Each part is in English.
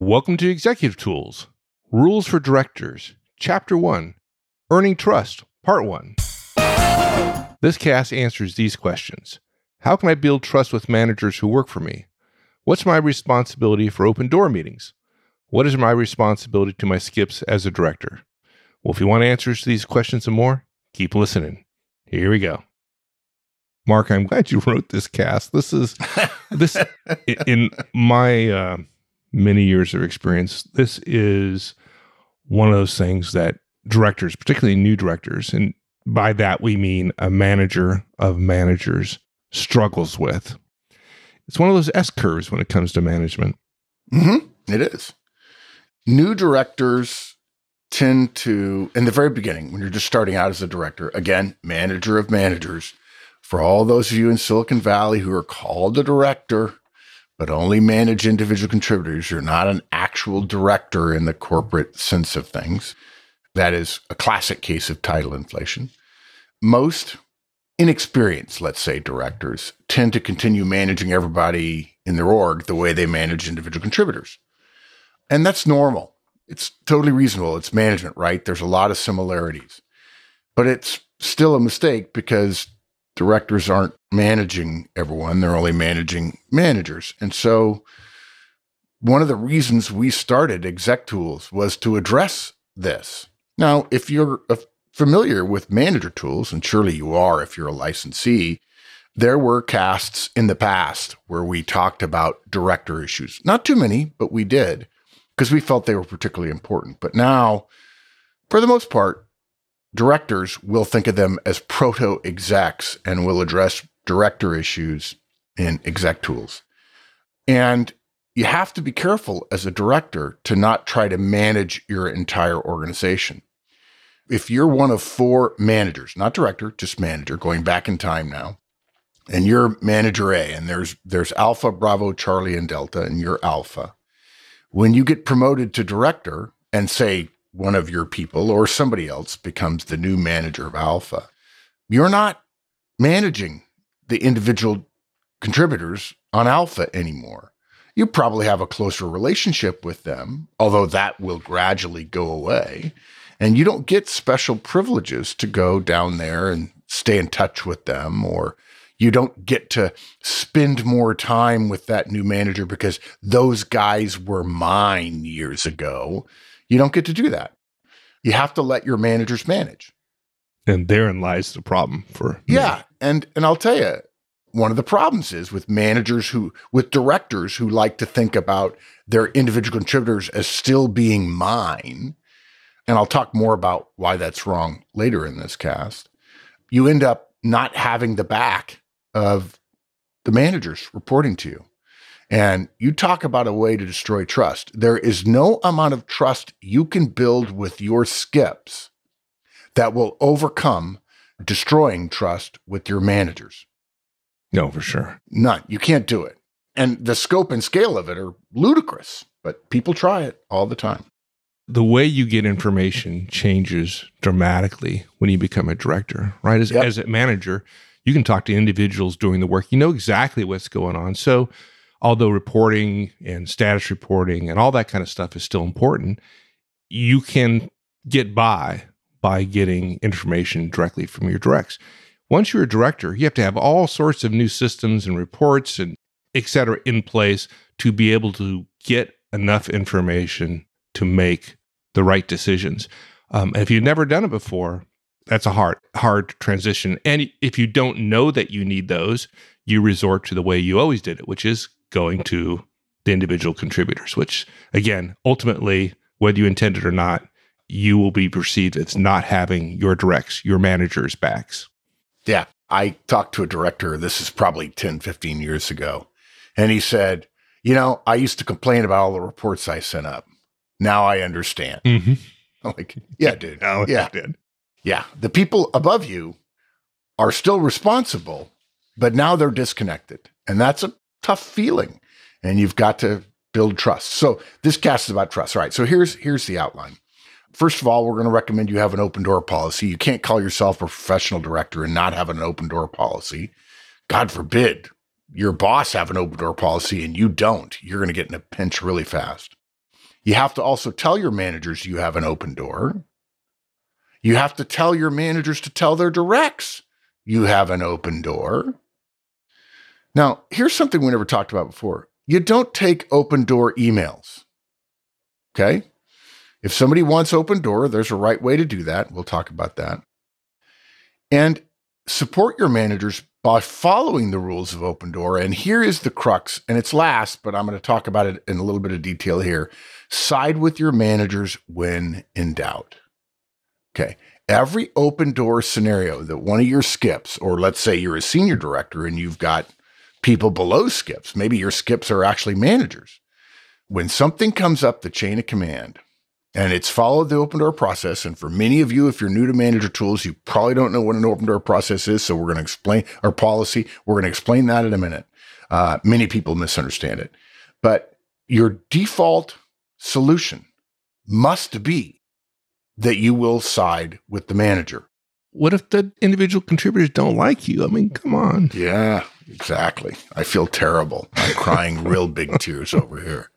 Welcome to Executive Tools Rules for Directors, Chapter 1 Earning Trust, Part 1. This cast answers these questions How can I build trust with managers who work for me? What's my responsibility for open door meetings? What is my responsibility to my skips as a director? Well, if you want answers to these questions and more, keep listening. Here we go. Mark, I'm glad you wrote this cast. This is this in my uh, many years of experience. This is one of those things that directors, particularly new directors, and by that we mean a manager of managers, struggles with. It's one of those S curves when it comes to management. Mm-hmm. It is. New directors tend to, in the very beginning, when you're just starting out as a director, again, manager of managers, for all those of you in Silicon Valley who are called a director, but only manage individual contributors, you're not an actual director in the corporate sense of things. That is a classic case of title inflation. Most inexperienced, let's say, directors tend to continue managing everybody in their org the way they manage individual contributors. And that's normal. It's totally reasonable. It's management, right? There's a lot of similarities. But it's still a mistake because directors aren't managing everyone, they're only managing managers. And so one of the reasons we started Exec Tools was to address this. Now, if you're familiar with manager tools, and surely you are if you're a licensee, there were casts in the past where we talked about director issues. Not too many, but we did because we felt they were particularly important. But now, for the most part, directors will think of them as proto execs and will address director issues in exec tools. And you have to be careful as a director to not try to manage your entire organization. If you're one of four managers, not director, just manager, going back in time now, and you're manager A, and there's there's Alpha, Bravo, Charlie, and Delta, and you're Alpha. When you get promoted to director and say one of your people or somebody else becomes the new manager of Alpha, you're not managing the individual contributors on Alpha anymore. You probably have a closer relationship with them, although that will gradually go away. And you don't get special privileges to go down there and stay in touch with them, or you don't get to spend more time with that new manager because those guys were mine years ago. You don't get to do that. You have to let your managers manage. And therein lies the problem for me. Yeah. And and I'll tell you, one of the problems is with managers who with directors who like to think about their individual contributors as still being mine. And I'll talk more about why that's wrong later in this cast. You end up not having the back of the managers reporting to you. And you talk about a way to destroy trust. There is no amount of trust you can build with your skips that will overcome destroying trust with your managers. No, for sure. None. You can't do it. And the scope and scale of it are ludicrous, but people try it all the time. The way you get information changes dramatically when you become a director, right? As, yep. as a manager, you can talk to individuals doing the work. You know exactly what's going on. So, although reporting and status reporting and all that kind of stuff is still important, you can get by by getting information directly from your directs. Once you're a director, you have to have all sorts of new systems and reports and et cetera in place to be able to get enough information to make the right decisions. Um, if you've never done it before, that's a hard hard transition. And if you don't know that you need those, you resort to the way you always did it, which is going to the individual contributors, which again, ultimately, whether you intend it or not, you will be perceived as not having your directs, your managers' backs. Yeah. I talked to a director, this is probably 10, 15 years ago, and he said, You know, I used to complain about all the reports I sent up. Now I understand. Mm-hmm. I'm like, Yeah, dude. now yeah. Did. Yeah. The people above you are still responsible, but now they're disconnected. And that's a tough feeling. And you've got to build trust. So this cast is about trust. All right. So here's here's the outline. First of all, we're going to recommend you have an open door policy. You can't call yourself a professional director and not have an open door policy. God forbid your boss have an open door policy and you don't. You're going to get in a pinch really fast. You have to also tell your managers you have an open door. You have to tell your managers to tell their directs you have an open door. Now, here's something we never talked about before you don't take open door emails. Okay. If somebody wants open door, there's a right way to do that. We'll talk about that. And support your managers by following the rules of open door. And here is the crux, and it's last, but I'm going to talk about it in a little bit of detail here. Side with your managers when in doubt. Okay. Every open door scenario that one of your skips, or let's say you're a senior director and you've got people below skips, maybe your skips are actually managers. When something comes up the chain of command and it's followed the open door process, and for many of you, if you're new to manager tools, you probably don't know what an open door process is. So we're going to explain our policy. We're going to explain that in a minute. Uh, many people misunderstand it. But your default solution must be that you will side with the manager. What if the individual contributors don't like you? I mean, come on. Yeah, exactly. I feel terrible. I'm crying real big tears over here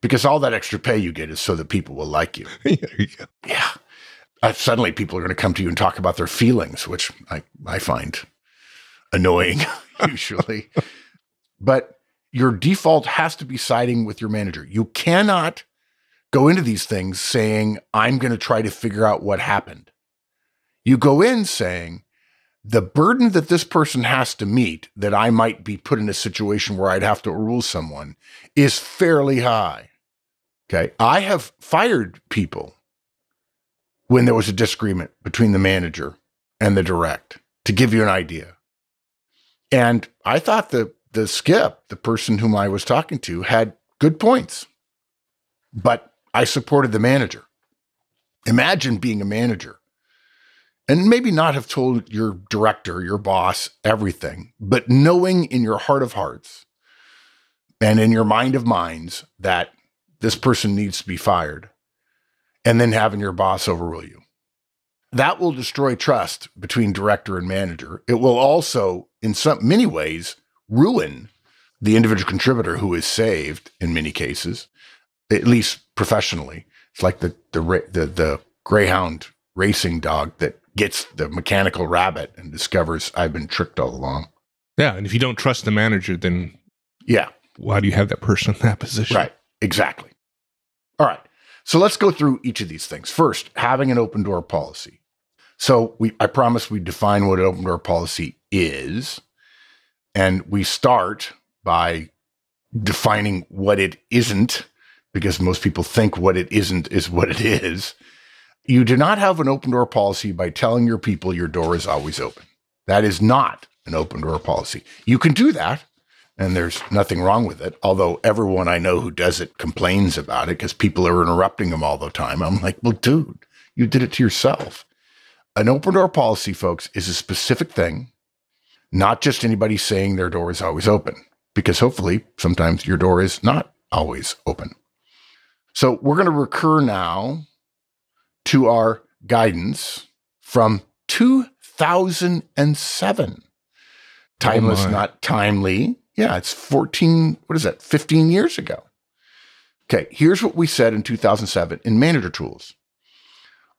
because all that extra pay you get is so that people will like you. you yeah. Uh, suddenly people are going to come to you and talk about their feelings, which I, I find annoying usually. but your default has to be siding with your manager. You cannot go into these things saying, I'm going to try to figure out what happened. You go in saying, the burden that this person has to meet, that I might be put in a situation where I'd have to rule someone, is fairly high. Okay. I have fired people when there was a disagreement between the manager and the direct, to give you an idea. And I thought the the skip, the person whom I was talking to, had good points. But I supported the manager. Imagine being a manager and maybe not have told your director, your boss, everything, but knowing in your heart of hearts and in your mind of minds that this person needs to be fired, and then having your boss overrule you. That will destroy trust between director and manager. It will also, in some many ways, ruin the individual contributor who is saved in many cases at least professionally. It's like the the the, the greyhound racing dog that gets the mechanical rabbit and discovers I've been tricked all along. Yeah, and if you don't trust the manager, then yeah, why do you have that person in that position? Right, exactly. All right, so let's go through each of these things. First, having an open door policy. So we, I promise we define what an open door policy is, and we start by defining what it isn't because most people think what it isn't is what it is. You do not have an open door policy by telling your people your door is always open. That is not an open door policy. You can do that, and there's nothing wrong with it. Although everyone I know who does it complains about it because people are interrupting them all the time. I'm like, well, dude, you did it to yourself. An open door policy, folks, is a specific thing, not just anybody saying their door is always open, because hopefully sometimes your door is not always open. So we're going to recur now to our guidance from 2007. Timeless, oh not timely. Yeah, it's 14, what is that, 15 years ago. Okay, here's what we said in 2007 in Manager Tools.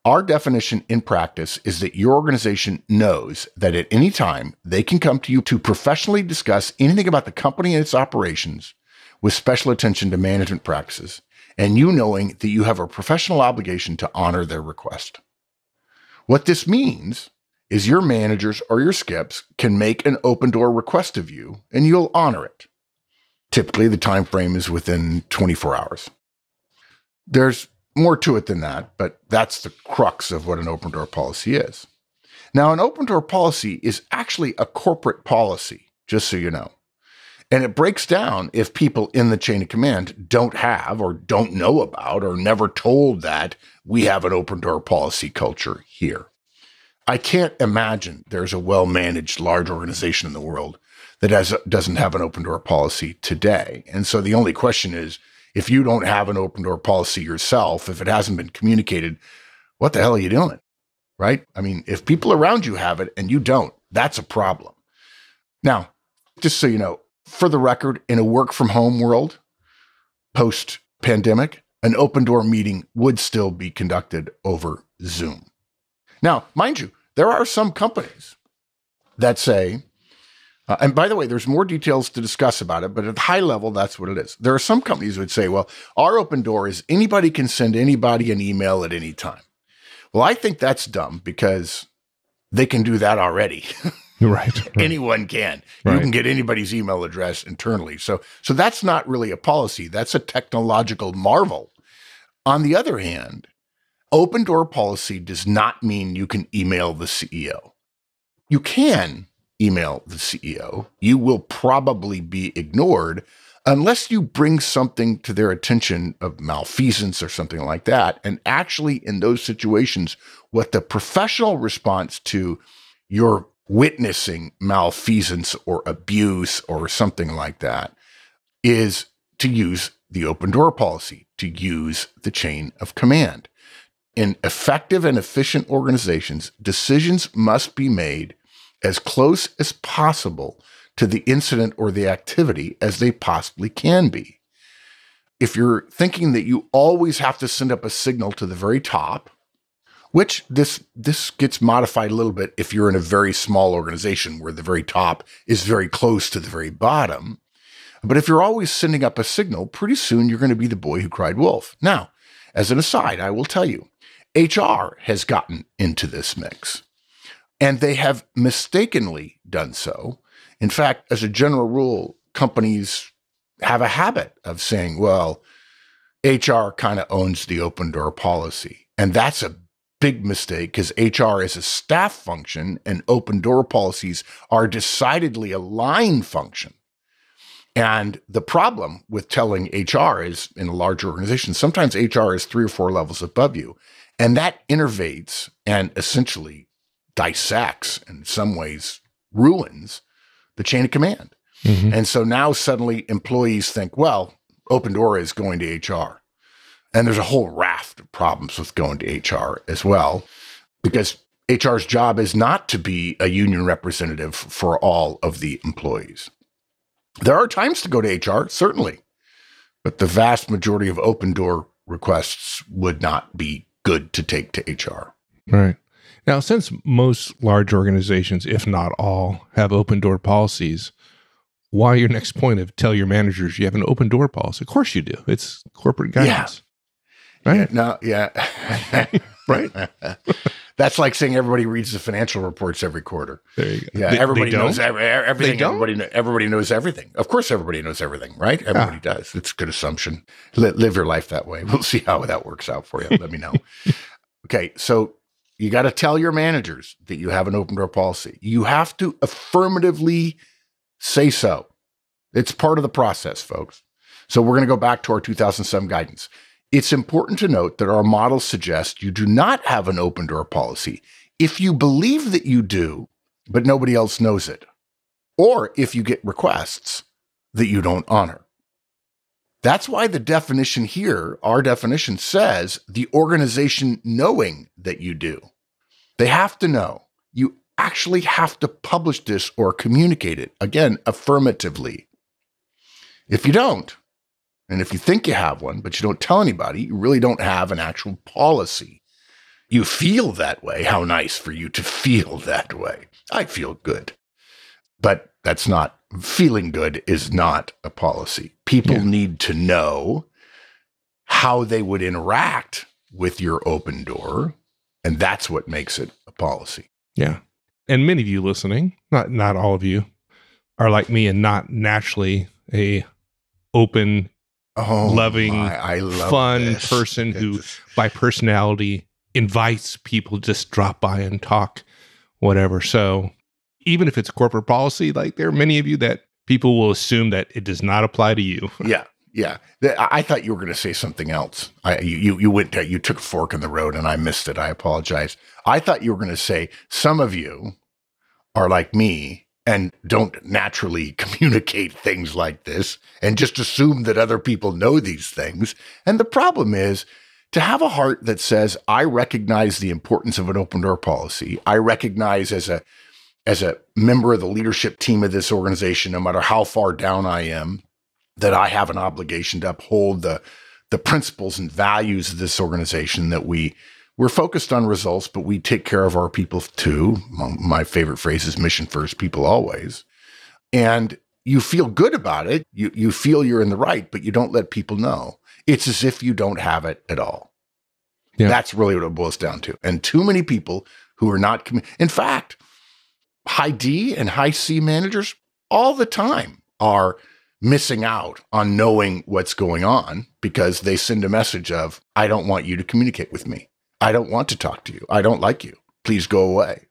Our definition in practice is that your organization knows that at any time they can come to you to professionally discuss anything about the company and its operations with special attention to management practices and you knowing that you have a professional obligation to honor their request. What this means is your managers or your skips can make an open door request of you and you'll honor it. Typically the time frame is within 24 hours. There's more to it than that, but that's the crux of what an open door policy is. Now, an open door policy is actually a corporate policy, just so you know. And it breaks down if people in the chain of command don't have or don't know about or never told that we have an open door policy culture here. I can't imagine there's a well managed large organization in the world that has, doesn't have an open door policy today. And so the only question is if you don't have an open door policy yourself, if it hasn't been communicated, what the hell are you doing? Right? I mean, if people around you have it and you don't, that's a problem. Now, just so you know, for the record, in a work from home world, post pandemic, an open door meeting would still be conducted over Zoom. Now, mind you, there are some companies that say, uh, and by the way, there's more details to discuss about it, but at the high level, that's what it is. There are some companies that would say, well, our open door is anybody can send anybody an email at any time. Well, I think that's dumb because they can do that already. right, right. Anyone can. Right. You can get anybody's email address internally. So so that's not really a policy. That's a technological marvel. On the other hand, open door policy does not mean you can email the CEO. You can email the CEO. You will probably be ignored unless you bring something to their attention of malfeasance or something like that. And actually, in those situations, what the professional response to your witnessing malfeasance or abuse or something like that is to use the open door policy, to use the chain of command. In effective and efficient organizations, decisions must be made as close as possible to the incident or the activity as they possibly can be. If you're thinking that you always have to send up a signal to the very top, which this this gets modified a little bit if you're in a very small organization where the very top is very close to the very bottom. But if you're always sending up a signal, pretty soon you're going to be the boy who cried wolf. Now, as an aside, I will tell you, HR has gotten into this mix. And they have mistakenly done so. In fact, as a general rule, companies have a habit of saying, well, HR kind of owns the open door policy. And that's a big mistake because HR is a staff function and open door policies are decidedly a line function. And the problem with telling HR is in a large organization, sometimes HR is three or four levels above you. And that innervates and essentially dissects, in some ways, ruins the chain of command. Mm-hmm. And so now suddenly employees think, well, Open Door is going to HR. And there's a whole raft of problems with going to HR as well, because HR's job is not to be a union representative for all of the employees. There are times to go to HR, certainly, but the vast majority of open door requests would not be good to take to HR. Right. Now, since most large organizations, if not all, have open door policies, why your next point of tell your managers you have an open door policy? Of course you do. It's corporate guidance. Right? Yeah, no, yeah. right. That's like saying everybody reads the financial reports every quarter. There you go. Yeah, they, everybody they knows every, everything. Everybody, everybody knows everything. Of course, everybody knows everything, right? Everybody ah. does. It's a good assumption. live your life that way. We'll see how that works out for you. Let me know. okay, so you got to tell your managers that you have an open door policy. You have to affirmatively say so. It's part of the process, folks. So we're going to go back to our 2007 guidance. It's important to note that our models suggest you do not have an open door policy if you believe that you do, but nobody else knows it, or if you get requests that you don't honor. That's why the definition here, our definition says the organization knowing that you do. They have to know. You actually have to publish this or communicate it, again, affirmatively. If you don't, and if you think you have one, but you don't tell anybody, you really don't have an actual policy. You feel that way. How nice for you to feel that way. I feel good. But that's not feeling good is not a policy. People yeah. need to know how they would interact with your open door. And that's what makes it a policy. Yeah. And many of you listening, not not all of you, are like me and not naturally a open, oh loving, my, fun this. person who by personality invites people just drop by and talk, whatever. So even if it's corporate policy, like there are many of you that people will assume that it does not apply to you. yeah. Yeah, I thought you were going to say something else. I, you you went to, you took a fork in the road, and I missed it. I apologize. I thought you were going to say some of you are like me and don't naturally communicate things like this, and just assume that other people know these things. And the problem is to have a heart that says, "I recognize the importance of an open door policy. I recognize as a as a member of the leadership team of this organization, no matter how far down I am, that I have an obligation to uphold the the principles and values of this organization that we we're focused on results, but we take care of our people too. My favorite phrase is mission first, people always. And you feel good about it. You you feel you're in the right, but you don't let people know. It's as if you don't have it at all. Yeah. That's really what it boils down to. And too many people who are not commu- in fact, high D and high C managers all the time are missing out on knowing what's going on because they send a message of, I don't want you to communicate with me. I don't want to talk to you. I don't like you. Please go away.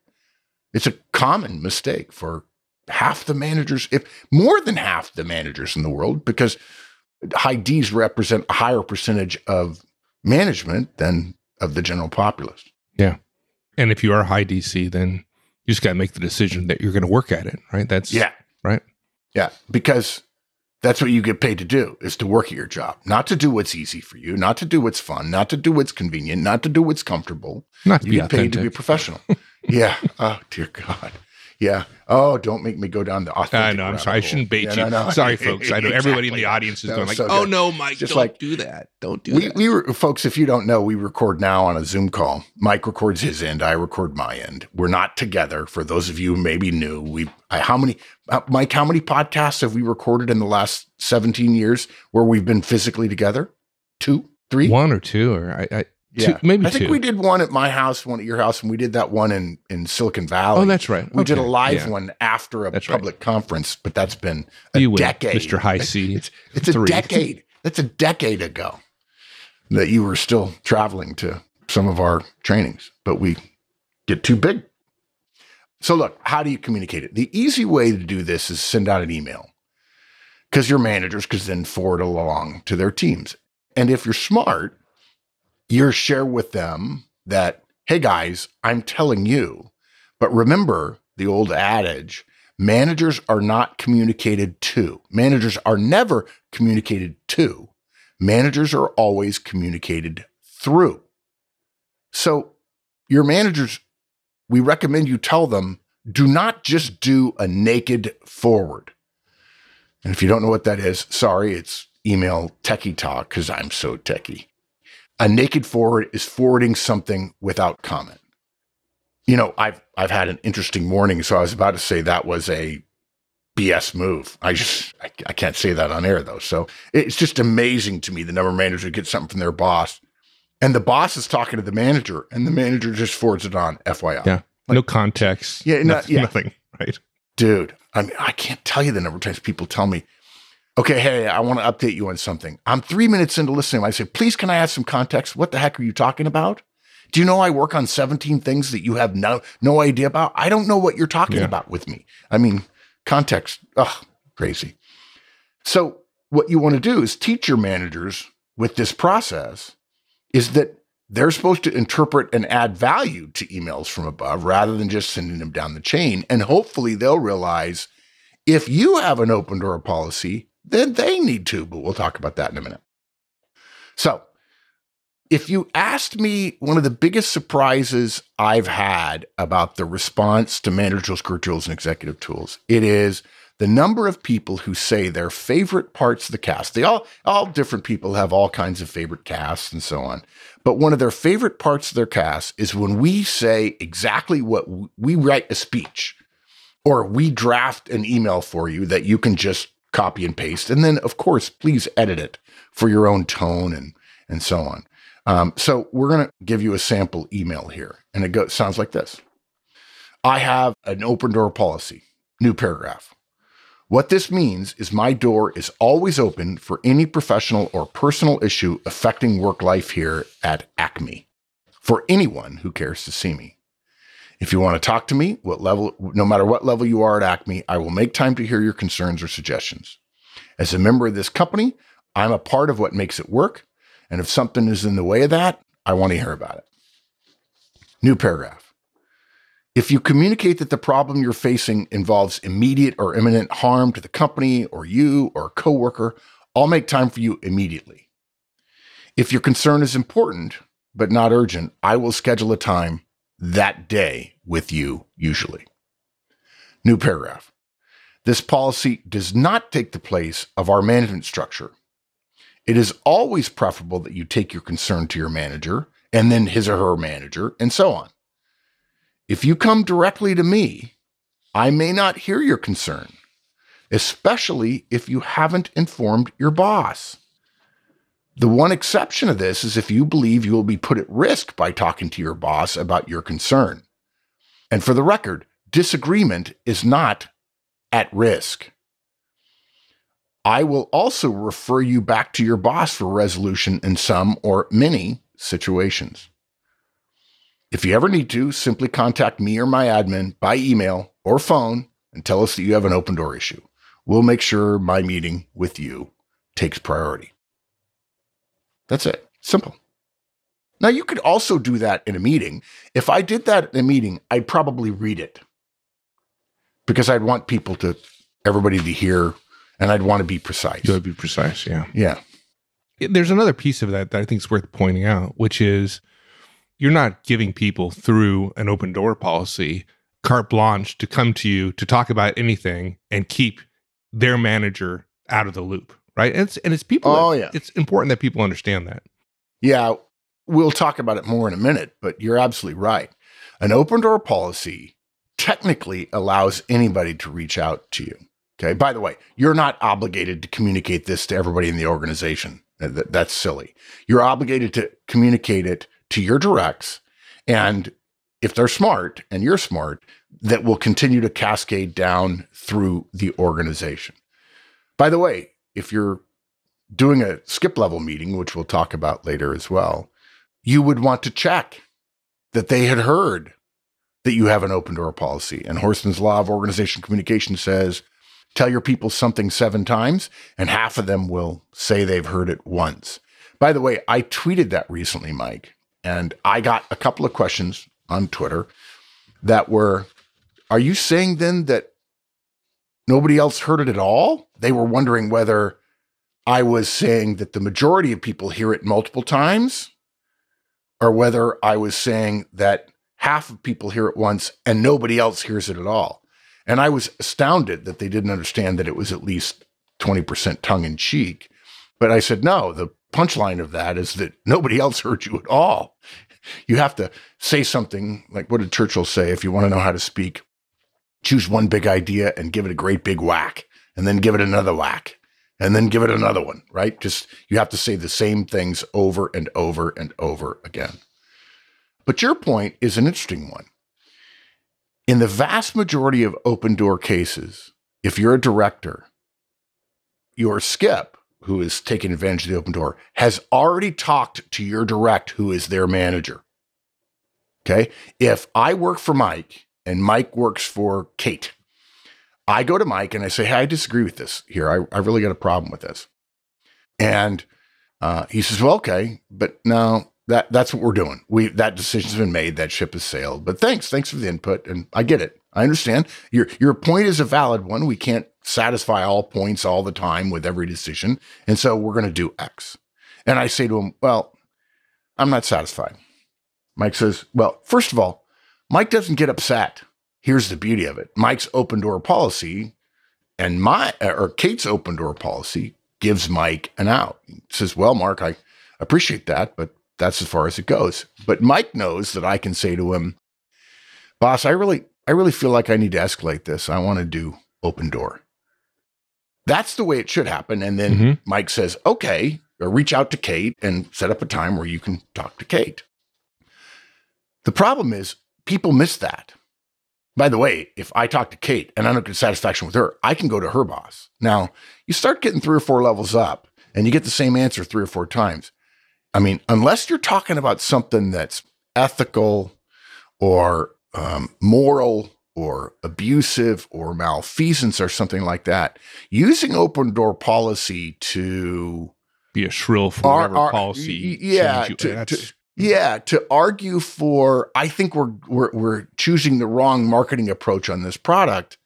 It's a common mistake for half the managers, if more than half the managers in the world, because high D's represent a higher percentage of management than of the general populace. Yeah. And if you are high DC, then you just got to make the decision that you're going to work at it, right? That's yeah. Right. Yeah. Because that's what you get paid to do is to work at your job, not to do what's easy for you, not to do what's fun, not to do what's convenient, not to do what's comfortable. Not to you be get authentic. paid to be professional. yeah. Oh dear God. Yeah. Oh, don't make me go down the authentic. I know. I'm sorry. I shouldn't bait yeah, you. No, no. Sorry, folks. I know everybody in the audience is going like, so "Oh no, Mike, Just don't like, do that. Don't do we, that." We were, folks. If you don't know, we record now on a Zoom call. Mike records his end. I record my end. We're not together. For those of you who maybe new, we I, how many uh, Mike? How many podcasts have we recorded in the last 17 years where we've been physically together? Two, three, one or two, or I, I yeah, two, maybe I think two. we did one at my house, one at your house, and we did that one in in Silicon Valley. Oh, that's right. We okay. did a live yeah. one after a that's public right. conference, but that's been a you decade, Mr. High C. It's, it's a decade. That's a decade ago that you were still traveling to some of our trainings, but we get too big. So look, how do you communicate it? The easy way to do this is send out an email because your managers could then forward along to their teams. And if you're smart, you share with them that, hey guys, I'm telling you. But remember the old adage managers are not communicated to. Managers are never communicated to. Managers are always communicated through. So, your managers, we recommend you tell them do not just do a naked forward. And if you don't know what that is, sorry, it's email techie talk because I'm so techie a naked forward is forwarding something without comment. You know, I've I've had an interesting morning, so I was about to say that was a BS move. I just I, I can't say that on air though. So it's just amazing to me the number of managers who get something from their boss, and the boss is talking to the manager, and the manager just forwards it on. FYI, yeah, like, no context. Yeah, not, yeah, nothing. Right, dude. I mean, I can't tell you the number of times people tell me, okay, hey, I want to update you on something. I'm three minutes into listening. I say, please, can I have some context? What the heck are you talking about? Do you know I work on 17 things that you have no no idea about? I don't know what you're talking yeah. about with me. I mean, context, ugh, crazy. So what you want to do is teach your managers with this process is that they're supposed to interpret and add value to emails from above rather than just sending them down the chain. And hopefully they'll realize if you have an open door policy, then they need to, but we'll talk about that in a minute. So, if you asked me one of the biggest surprises I've had about the response to managerial tools and executive tools, it is the number of people who say their favorite parts of the cast. They all, all different people have all kinds of favorite casts and so on. But one of their favorite parts of their cast is when we say exactly what we write a speech or we draft an email for you that you can just copy and paste. And then, of course, please edit it for your own tone and, and so on. Um, so we're going to give you a sample email here. And it goes, sounds like this. I have an open door policy, new paragraph. What this means is my door is always open for any professional or personal issue affecting work life here at Acme for anyone who cares to see me. If you want to talk to me, what level, no matter what level you are at Acme, I will make time to hear your concerns or suggestions. As a member of this company, I'm a part of what makes it work. And if something is in the way of that, I want to hear about it. New paragraph. If you communicate that the problem you're facing involves immediate or imminent harm to the company or you or a coworker, I'll make time for you immediately. If your concern is important but not urgent, I will schedule a time that day with you, usually. New paragraph. This policy does not take the place of our management structure. It is always preferable that you take your concern to your manager and then his or her manager and so on. If you come directly to me, I may not hear your concern, especially if you haven't informed your boss. The one exception of this is if you believe you will be put at risk by talking to your boss about your concern. And for the record, disagreement is not at risk. I will also refer you back to your boss for resolution in some or many situations. If you ever need to, simply contact me or my admin by email or phone and tell us that you have an open door issue. We'll make sure my meeting with you takes priority. That's it. Simple. Now, you could also do that in a meeting. If I did that in a meeting, I'd probably read it because I'd want people to, everybody to hear, and I'd want to be precise. You would be precise, yeah. Yeah. There's another piece of that that I think is worth pointing out, which is you're not giving people through an open door policy carte blanche to come to you to talk about anything and keep their manager out of the loop, right? And it's and it's people. Oh that, yeah, it's important that people understand that. Yeah, we'll talk about it more in a minute, but you're absolutely right. An open door policy technically allows anybody to reach out to you. Okay. By the way, you're not obligated to communicate this to everybody in the organization. That's silly. You're obligated to communicate it to your directs. And if they're smart and you're smart, that will continue to cascade down through the organization. By the way, if you're doing a skip level meeting, which we'll talk about later as well, you would want to check that they had heard that you have an open door policy. And Horstman's Law of Organization Communication says tell your people something seven times, and half of them will say they've heard it once. By the way, I tweeted that recently, Mike, and I got a couple of questions on Twitter that were Are you saying then that nobody else heard it at all? They were wondering whether I was saying that the majority of people hear it multiple times or whether I was saying that half of people hear it once and nobody else hears it at all. And I was astounded that they didn't understand that it was at least 20% tongue in cheek. But I said, no, the punchline of that is that nobody else heard you at all. You have to say something like what did Churchill say? If you want to know how to speak, choose one big idea and give it a great big whack, and then give it another whack, and then give it another one, right? Just you have to say the same things over and over and over again. But your point is an interesting one. In the vast majority of open door cases, if you're a director, your skip, who is taking advantage of the open door, has already talked to your direct, who is their manager. Okay. If I work for Mike and Mike works for Kate, I go to Mike and I say, Hey, I disagree with this here. I, I really got a problem with this. And uh, he says, Well, okay, but no, that that's what we're doing. We that decision's been made. That ship has sailed. But thanks, thanks for the input, and I get it. I understand your your point is a valid one. We can't satisfy all points all the time with every decision, and so we're going to do X. And I say to him, "Well, I'm not satisfied." Mike says, "Well, first of all, Mike doesn't get upset. Here's the beauty of it: Mike's open door policy, and my or Kate's open door policy gives Mike an out. He says, "Well, Mark, I." appreciate that, but that's as far as it goes. But Mike knows that I can say to him, boss, I really, I really feel like I need to escalate this. I want to do open door. That's the way it should happen. And then mm-hmm. Mike says, okay, reach out to Kate and set up a time where you can talk to Kate. The problem is people miss that. By the way, if I talk to Kate and I don't get satisfaction with her, I can go to her boss. Now, you start getting three or four levels up and you get the same answer three or four times. I mean, unless you're talking about something that's ethical or um, moral or abusive or malfeasance or something like that, using open door policy to be a shrill for our, policy, yeah, to, to, yeah, to argue for, I think we're we're we're choosing the wrong marketing approach on this product.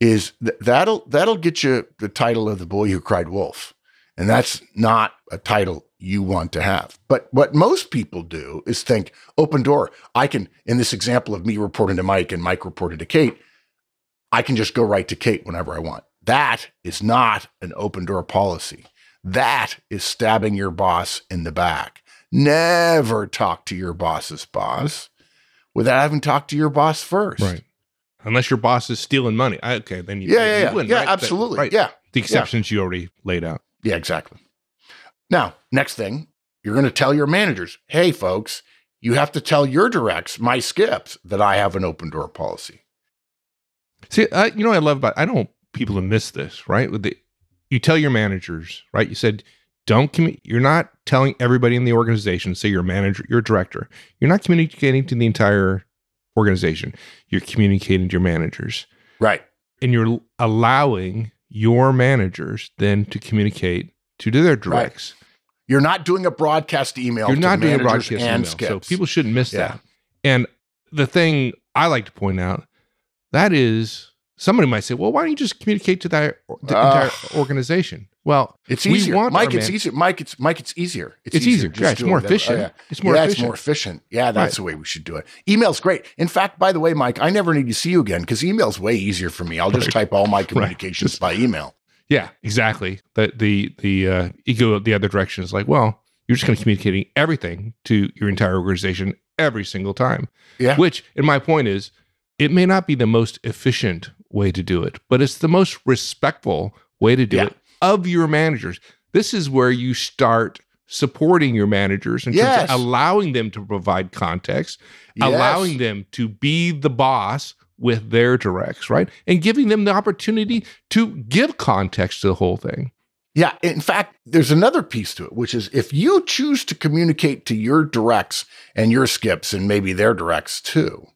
Is th- that'll that'll get you the title of the boy who cried wolf, and that's not a title you want to have. But what most people do is think open door. I can, in this example of me reporting to Mike and Mike reporting to Kate, I can just go right to Kate whenever I want. That is not an open door policy. That is stabbing your boss in the back. Never talk to your boss's boss without having talked to your boss first. Right. Unless your boss is stealing money. I, okay, then you, Yeah, yeah, you yeah. win, yeah, right? Absolutely. right. Yeah. The exceptions you already laid out. Yeah, exactly. Now, next thing, you're going to tell your managers, hey, folks, you have to tell your directs, my skips, that I have an open door policy. See, uh, you know what I love about I don't want people to miss this, right? With the you tell your managers, right? You said don't commu- you're not telling everybody in the organization, say you're a manager, you're a director. You're not communicating to the entire organization. You're communicating to your managers. Right. And you're allowing your managers then to communicate to their directs. You're not doing a broadcast email. You're to not doing a broadcast email. skips. So people shouldn't miss Yeah. that. And the thing I like to point out that is somebody might say, well, why don't you just communicate to that the Ah. entire organization? Well, It's we easier, Mike. It's man- easier, Mike. It's Mike. It's easier. it's easier. just Yeah, it's more that. Oh, efficient. yeah. It's more yeah, efficient. it's more efficient. Yeah, that's Right. the way we should do it. Email's great. In fact, by the way, Mike, I never need to see you again because email's way easier for me. I'll just Right. type all my communications by email. Yeah, exactly. The the the uh, ego the other direction is like, well, you're just going to communicating everything to your entire organization every single time. Yeah. Which, in my point, is it may not be the most efficient way to do it, but it's the most respectful way to do Yeah. it of your managers. This is where you start supporting your managers and Yes. allowing them to provide context, Yes. allowing them to be the boss with their directs, right? And giving them the opportunity to give context to the whole thing. Yeah. In fact, there's another piece to it, which is if you choose to communicate to your directs and your skips and maybe their directs too,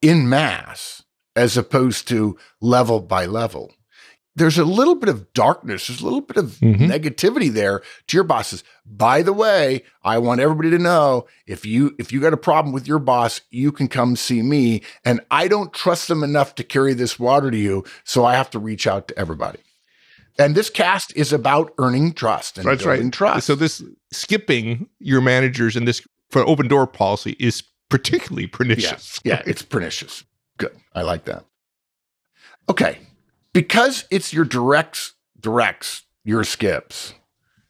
in mass, as opposed to level by level, there's a little bit of darkness, there's a little bit of Mhm. negativity there to your bosses. By the way, I want everybody to know if you if you got a problem with your boss, you can come see me. And I don't trust them enough to carry this water to you, so I have to reach out to everybody. And this cast is about earning trust and That's building right. trust. So this skipping your managers and this for open door policy is particularly pernicious. yeah, it's pernicious. Good. I like that. Okay. Because it's your directs, directs, your skips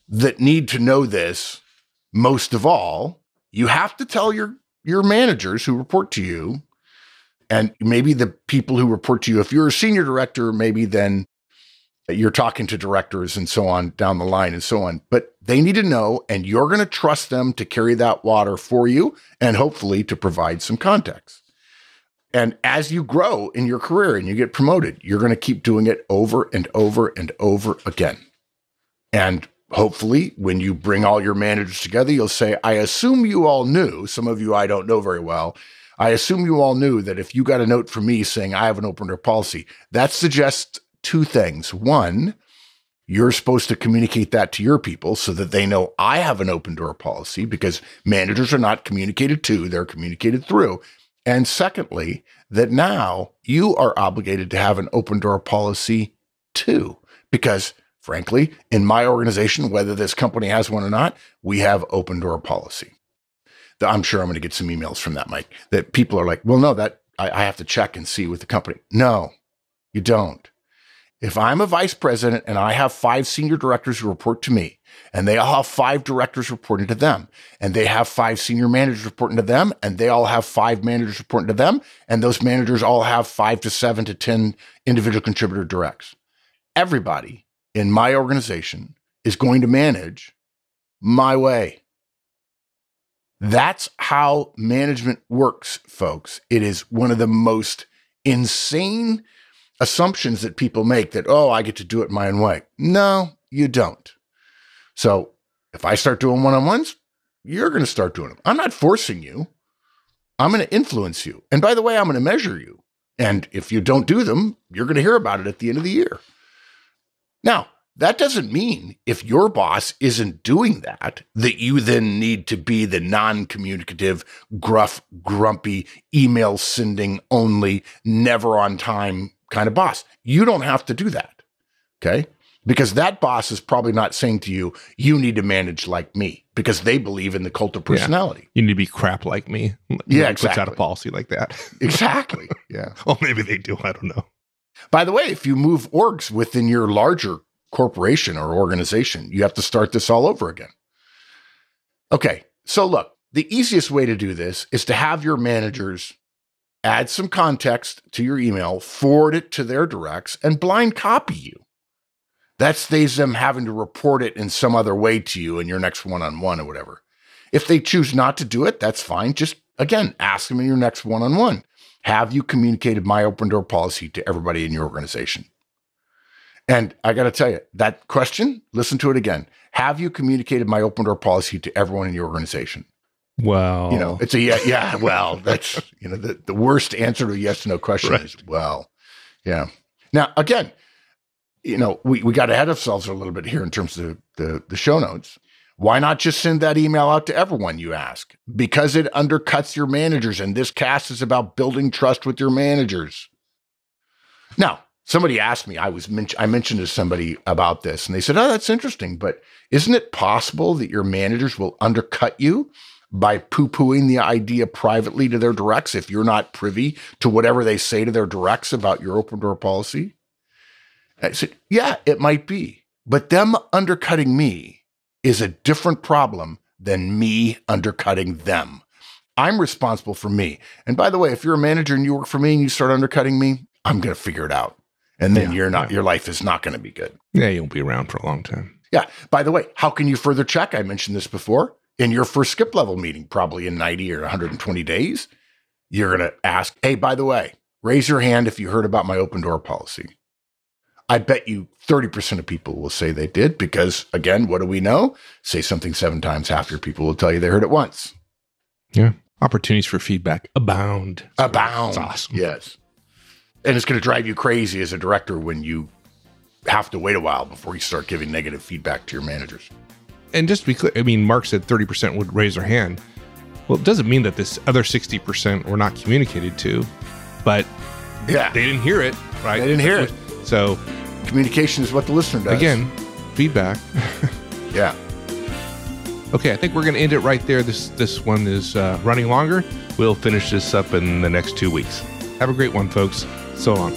that need to know this most of all, you have to tell your your managers who report to you and maybe the people who report to you. If you're a senior director, maybe then you're talking to directors and so on down the line and so on. But they need to know, and you're going to trust them to carry that water for you and hopefully to provide some context. And as you grow in your career and you get promoted, you're going to keep doing it over and over and over again. And hopefully, when you bring all your managers together, you'll say, I assume you all knew, some of you I don't know very well. I assume you all knew that if you got a note from me saying I have an open door policy, that suggests two things. One, you're supposed to communicate that to your people so that they know I have an open door policy because managers are not communicated to, they're communicated through. And secondly, that now you are obligated to have an open door policy too. Because frankly, in my organization, whether this company has one or not, we have open door policy. I'm sure I'm going to get some emails from that, Mike, that people are like, well, no, that I, I have to check and see with the company. No, you don't. If I'm a vice president and I have five senior directors who report to me, and they all have five directors reporting to them, and they have five senior managers reporting to them, and they all have five managers reporting to them, and those managers all have five to seven to 10 individual contributor directs. Everybody in my organization is going to manage my way. That's how management works, folks. It is one of the most insane assumptions that people make that, oh, I get to do it my own way. No, you don't. So if I start doing one on ones, you're going to start doing them. I'm not forcing you. I'm going to influence you. And by the way, I'm going to measure you. And if you don't do them, you're going to hear about it at the end of the year. Now, that doesn't mean if your boss isn't doing that, that you then need to be the non communicative, gruff, grumpy, email sending only, never on time kind of boss. You don't have to do that. Okay. Because that boss is probably not saying to you, you need to manage like me because they believe in the cult of Yeah. personality. You need to be crap like me. Yeah, Puts out exactly. a policy like that. Exactly. Yeah. oh, maybe they do. I don't know. By the way, if you move orgs within your larger corporation or organization. You have to start this all over again. Okay, so look, the easiest way to do this is to have your managers add some context to your email, forward it to their directs, and blind copy you. That saves them having to report it in some other way to you in your next one on one or whatever. If they choose not to do it, that's fine. Just again, ask them in your next one on one. Have you communicated my open door policy to everybody in your organization? And I got to tell you, that question, listen to it again. Have you communicated my open door policy to everyone in your organization? Well, You know, it's a yeah, yeah. Well, that's, you know, the, the worst answer to a yes to no question Right. is, well, yeah. Now, again, you know, we, we got ahead of ourselves a little bit here in terms of the, the show notes. Why not just send that email out to everyone, you ask? Because it undercuts your managers. And this cast is about building trust with your managers. Now, somebody asked me, I was men- I mentioned to somebody about this, and they said, Oh, that's interesting. But isn't it possible that your managers will undercut you by poo-pooing the idea privately to their directs if you're not privy to whatever they say to their directs about your open door policy? I said, Yeah, it might be. But them undercutting me is a different problem than me undercutting them. I'm responsible for me. And by the way, if you're a manager and you work for me and you start undercutting me, I'm going to figure it out. And then Yeah, you're not, yeah. your life is not going to be good. yeah, you won't be around for a long time. Yeah. By the way, how can you further check? I mentioned this before. In your first skip level meeting, probably in 90 or 120 days, you're going to ask, hey, by the way, raise your hand if you heard about my open door policy. I bet you 30% of people will say they did because, again, what do we know? Say something seven times half your people will tell you they heard it once. Yeah. Opportunities for feedback abound. Abound. It's awesome. Yes. And it's going to drive you crazy as a director when you have to wait a while before you start giving negative feedback to your managers. And just to be clear, I mean, Mark said 30% would raise their hand. Well, it doesn't mean that this other 60% were not communicated to, but Yeah. they didn't hear it, right? They didn't hear it. So, Communication is what the listener does. again, feedback. Yeah. Okay, I think we're going to end it right there. This this one is uh, running longer. We'll finish this up in the next two weeks. Have a great one, folks. So long.